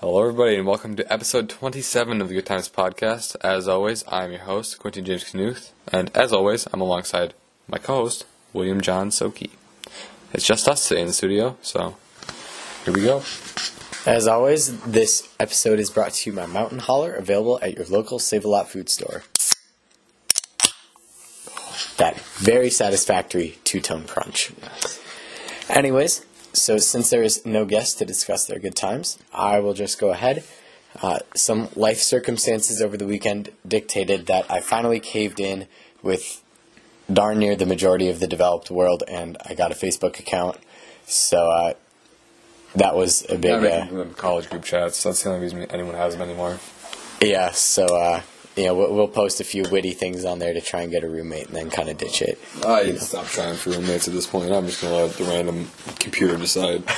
Hello, everybody, and welcome to episode 27 of the Good Times Podcast. As always, I'm your host, Quentin James Knuth, and as always, I'm alongside my co host, William John Soki. It's just us today in the studio, so here we go. As always, this episode is brought to you by Mountain Holler, available at your local Save a Lot food store. That very satisfactory two tone crunch. Anyways, so since there is no guest to discuss their good times, I will just go ahead. Uh, some life circumstances over the weekend dictated that I finally caved in with darn near the majority of the developed world, and I got a Facebook account. So uh, that was a big. Uh, college group chats. That's the only reason anyone has them anymore. Yeah, so uh, you know we'll, we'll post a few witty things on there to try and get a roommate, and then kind of ditch it. I stopped trying for roommates at this point. I'm just going to let the random computer decide.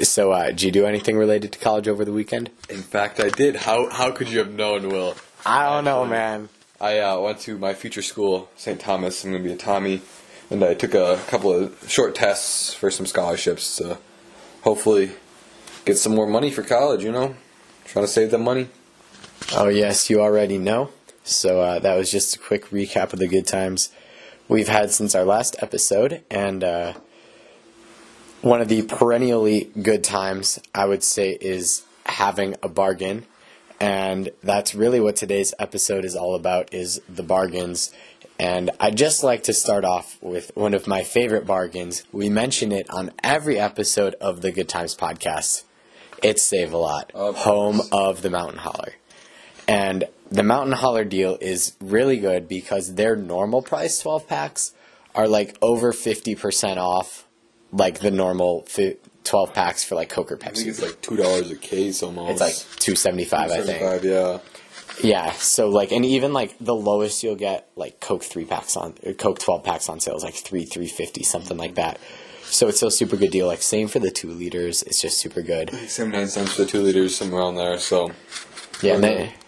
So, uh, did you do anything related to college over the weekend? In fact, I did. How, how could you have known, Will? I don't know, man. I uh, went to my future school, St. Thomas. I'm going to be a Tommy. And I took a couple of short tests for some scholarships to hopefully get some more money for college, you know? Trying to save them money. Oh yes, you already know. So uh, that was just a quick recap of the good times we've had since our last episode, and uh, one of the perennially good times I would say is having a bargain, and that's really what today's episode is all about: is the bargains. And I'd just like to start off with one of my favorite bargains. We mention it on every episode of the Good Times podcast. It's Save a Lot, Of home of the Mountain Holler. And the Mountain Holler deal is really good because their normal price 12 packs are like over 50% off like the normal fi- 12 packs for like Coke or I think Pepsi. it's like $2 a case almost. It's like 275 I think. yeah. Yeah, so like and even like the lowest you'll get like Coke 3 packs on Coke 12 packs on sale is like 3 350 something like that. So it's still a super good deal. Like same for the 2 liters. It's just super good. 79 cents for the 2 liters, somewhere around there, so. Yeah, and Okay. then really good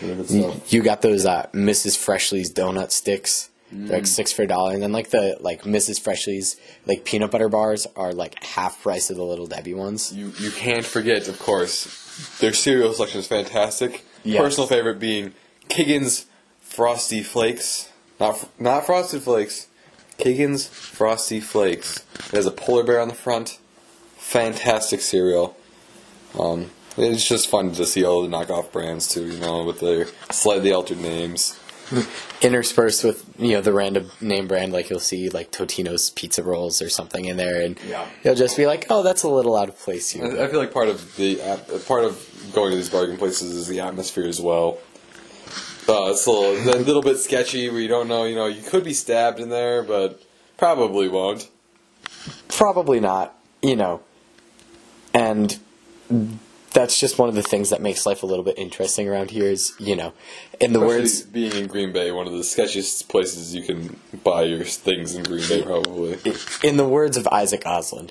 You, you got those uh, Mrs. Freshley's donut sticks. They're Mm. like six for a dollar, and then like the like Mrs. Freshley's like peanut butter bars are like half price of the Little Debbie ones. You, you can't forget, of course, their cereal selection is fantastic. Yes. Personal favorite being Kiggins Frosty Flakes. Not, not Frosted Flakes. Kiggins Frosty Flakes. It has a polar bear on the front. Fantastic cereal. Um, it's just fun to see all the knockoff brands too, you know, with their slightly altered names. Interspersed with you know the random name brand, like you'll see like Totino's pizza rolls or something in there, and Yeah. you'll just be like, oh, that's a little out of place here. I I feel like part of the at- part of going to these bargain places is the atmosphere as well. Uh, it's a little, a little bit sketchy where you don't know, you know, you could be stabbed in there, but probably won't. Probably not, you know, and that's just one of the things that makes life a little bit interesting around here. Is you know, in the Especially words being in Green Bay, one of the sketchiest places you can buy your things in Green Bay, probably. in the words of Isaac Osland,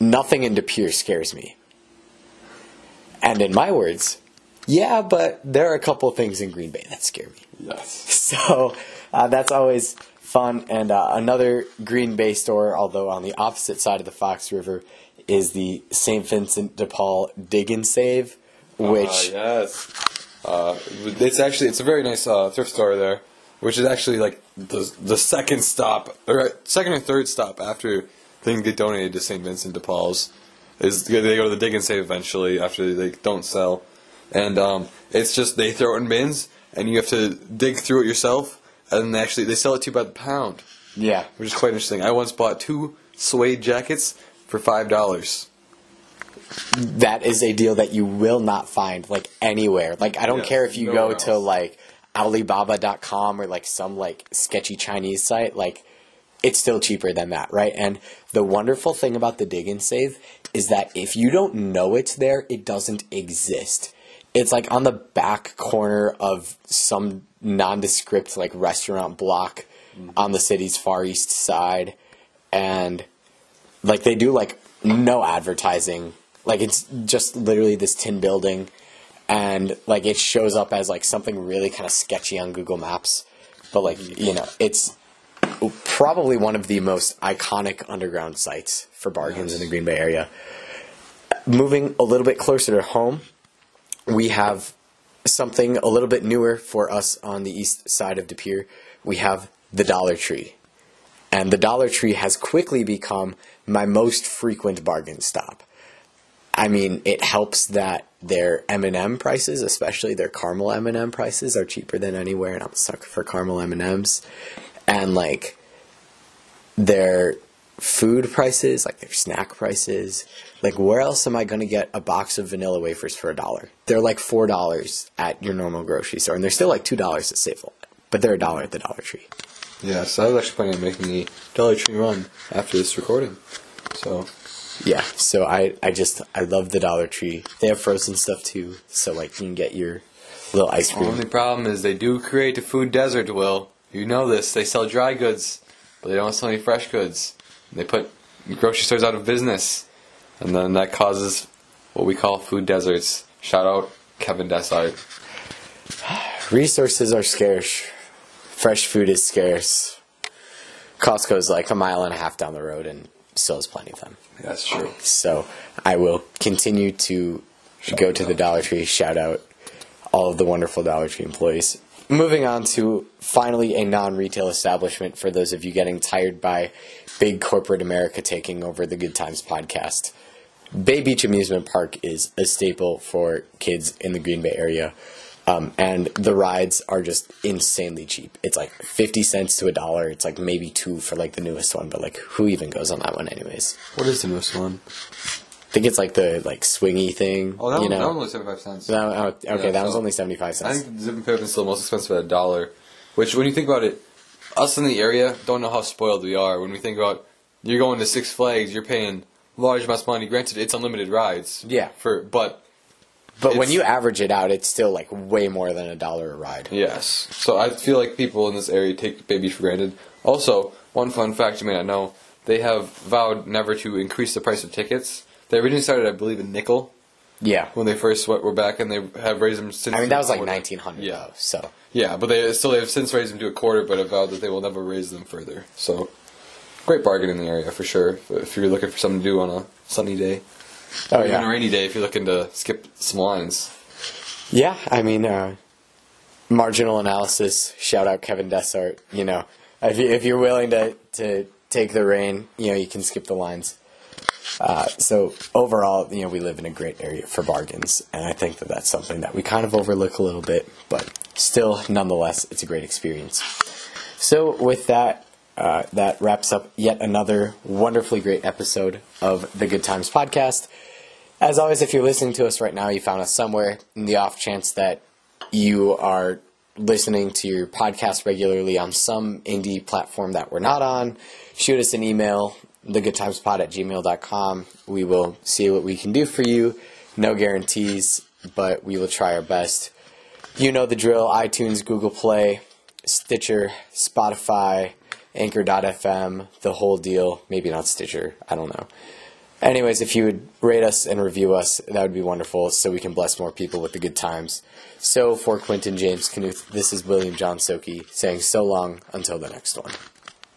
nothing in De Pere scares me. And in my words, yeah, but there are a couple of things in Green Bay that scare me. Yes. So uh, that's always fun. And uh, another Green Bay store, although on the opposite side of the Fox River, is the St. Vincent de Paul Dig and Save, which Uh, yes. Uh, it's actually it's a very nice uh, thrift store there, which is actually like the the second stop or second or third stop after things get donated to St. Vincent de Paul's. Is they go to the dig and save eventually after they don't sell, and um, it's just they throw it in bins and you have to dig through it yourself, and they actually they sell it to you by the pound, yeah, which is quite interesting. I once bought two suede jackets for five dollars. that is a deal that you will not find like anywhere. Like I don't Yeah, care if you go to else. like Alibaba.com or like some like sketchy Chinese site, like it's still cheaper than that, right? And the wonderful thing about the dig and save is that if you don't know it's there, it doesn't exist. It's like on the back corner of some nondescript like restaurant block mm-hmm. on the city's far east side and like they do like no advertising like it's just literally this tin building and like it shows up as like something really kind of sketchy on google maps but like you know it's probably one of the most iconic underground sites for bargains in the green bay area moving a little bit closer to home, we have something a little bit newer for us on the east side of De Pere. We have the Dollar Tree. And the Dollar Tree has quickly become my most frequent bargain stop. I mean, it helps that their M&M prices, especially their caramel M&M prices, are cheaper than anywhere, and I'm a sucker for caramel M&Ms. And like their food prices, like their snack prices, like where else am I going to get a box of vanilla wafers for a dollar? They're like four dollars at your normal grocery store, and they're still like two dollars at Safeway, but they're a dollar at the Dollar Tree. Yeah, so I was actually planning on making the Dollar Tree run after this recording. So Yeah, so I, I just I love the Dollar Tree. They have frozen stuff too, so like you can get your little ice cream. The only problem is they do create a food desert. Will you know this? They sell dry goods, but they don't sell any fresh goods. They put grocery stores out of business, and then that causes what we call food deserts. Shout out Kevin Dessart. Resources are scarce. Fresh food is scarce. Costco's like a mile and a half down the road and still has plenty of them. That's true. So I will continue to go to the Dollar Tree. Shout out all of the wonderful Dollar Tree employees. Moving on to finally a non retail establishment for those of you getting tired by big corporate America taking over the Good Times podcast. Bay Beach Amusement Park is a staple for kids in the Green Bay area. Um, and the rides are just insanely cheap. It's like 50 cents to a dollar. It's like maybe two for like the newest one, but like who even goes on that one anyways? What is the newest one? I think it's like the like swingy thing. Oh, that, you one, that know? one was seventy-five cents. That- oh, okay, Yeah, that one's so- only seventy five cents. I think the Zippin Pippin's still the most expensive at a dollar. Which, when you think about it, us in the area don't know how spoiled we are. When we think about you're going to Six Flags, you're paying large amounts of money. Granted, it's unlimited rides. Yeah. For but But when you average it out, it's still like way more than a dollar a ride. yes, so I feel like people in this area take Bay Beach for granted. Also, one fun fact you may not know: they have vowed never to increase the price of tickets. They originally started, I believe, a nickel Yeah. when they first went- were back, and they have raised them since. I mean, that was like quarter. 1900 Yeah. though, so. Yeah, but they still they have since raised them to a quarter, but have vowed that they will never raise them further. So, great bargain in the area for sure. If you're looking for something to do on a sunny day, Oh, even a yeah. rainy day, if you're looking to skip some lines. Yeah, I mean, uh, marginal analysis, shout out Kevin Dessart. You know, if, you, if you're willing to, to take the rain, you know, you can skip the lines. Uh, so overall, you know, we live in a great area for bargains, and I think that that's something that we kind of overlook a little bit, but still, nonetheless, it's a great experience. So with that, uh, that wraps up yet another wonderfully great episode of the Good Times podcast. As always, if you're listening to us right now, you found us somewhere. In the off chance that you are listening to your podcast regularly on some indie platform that we're not on, shoot us an email, thegoodtimespod at gmail.com. We will see what we can do for you. No guarantees, but we will try our best. You know the drill iTunes, Google Play, Stitcher, Spotify, Anchor.fm, the whole deal. Maybe not Stitcher, I don't know. Anyways, if you would rate us and review us, that would be wonderful so we can bless more people with the good times. So, for Quentin James Knuth, this is William John Soki saying so long until the next one.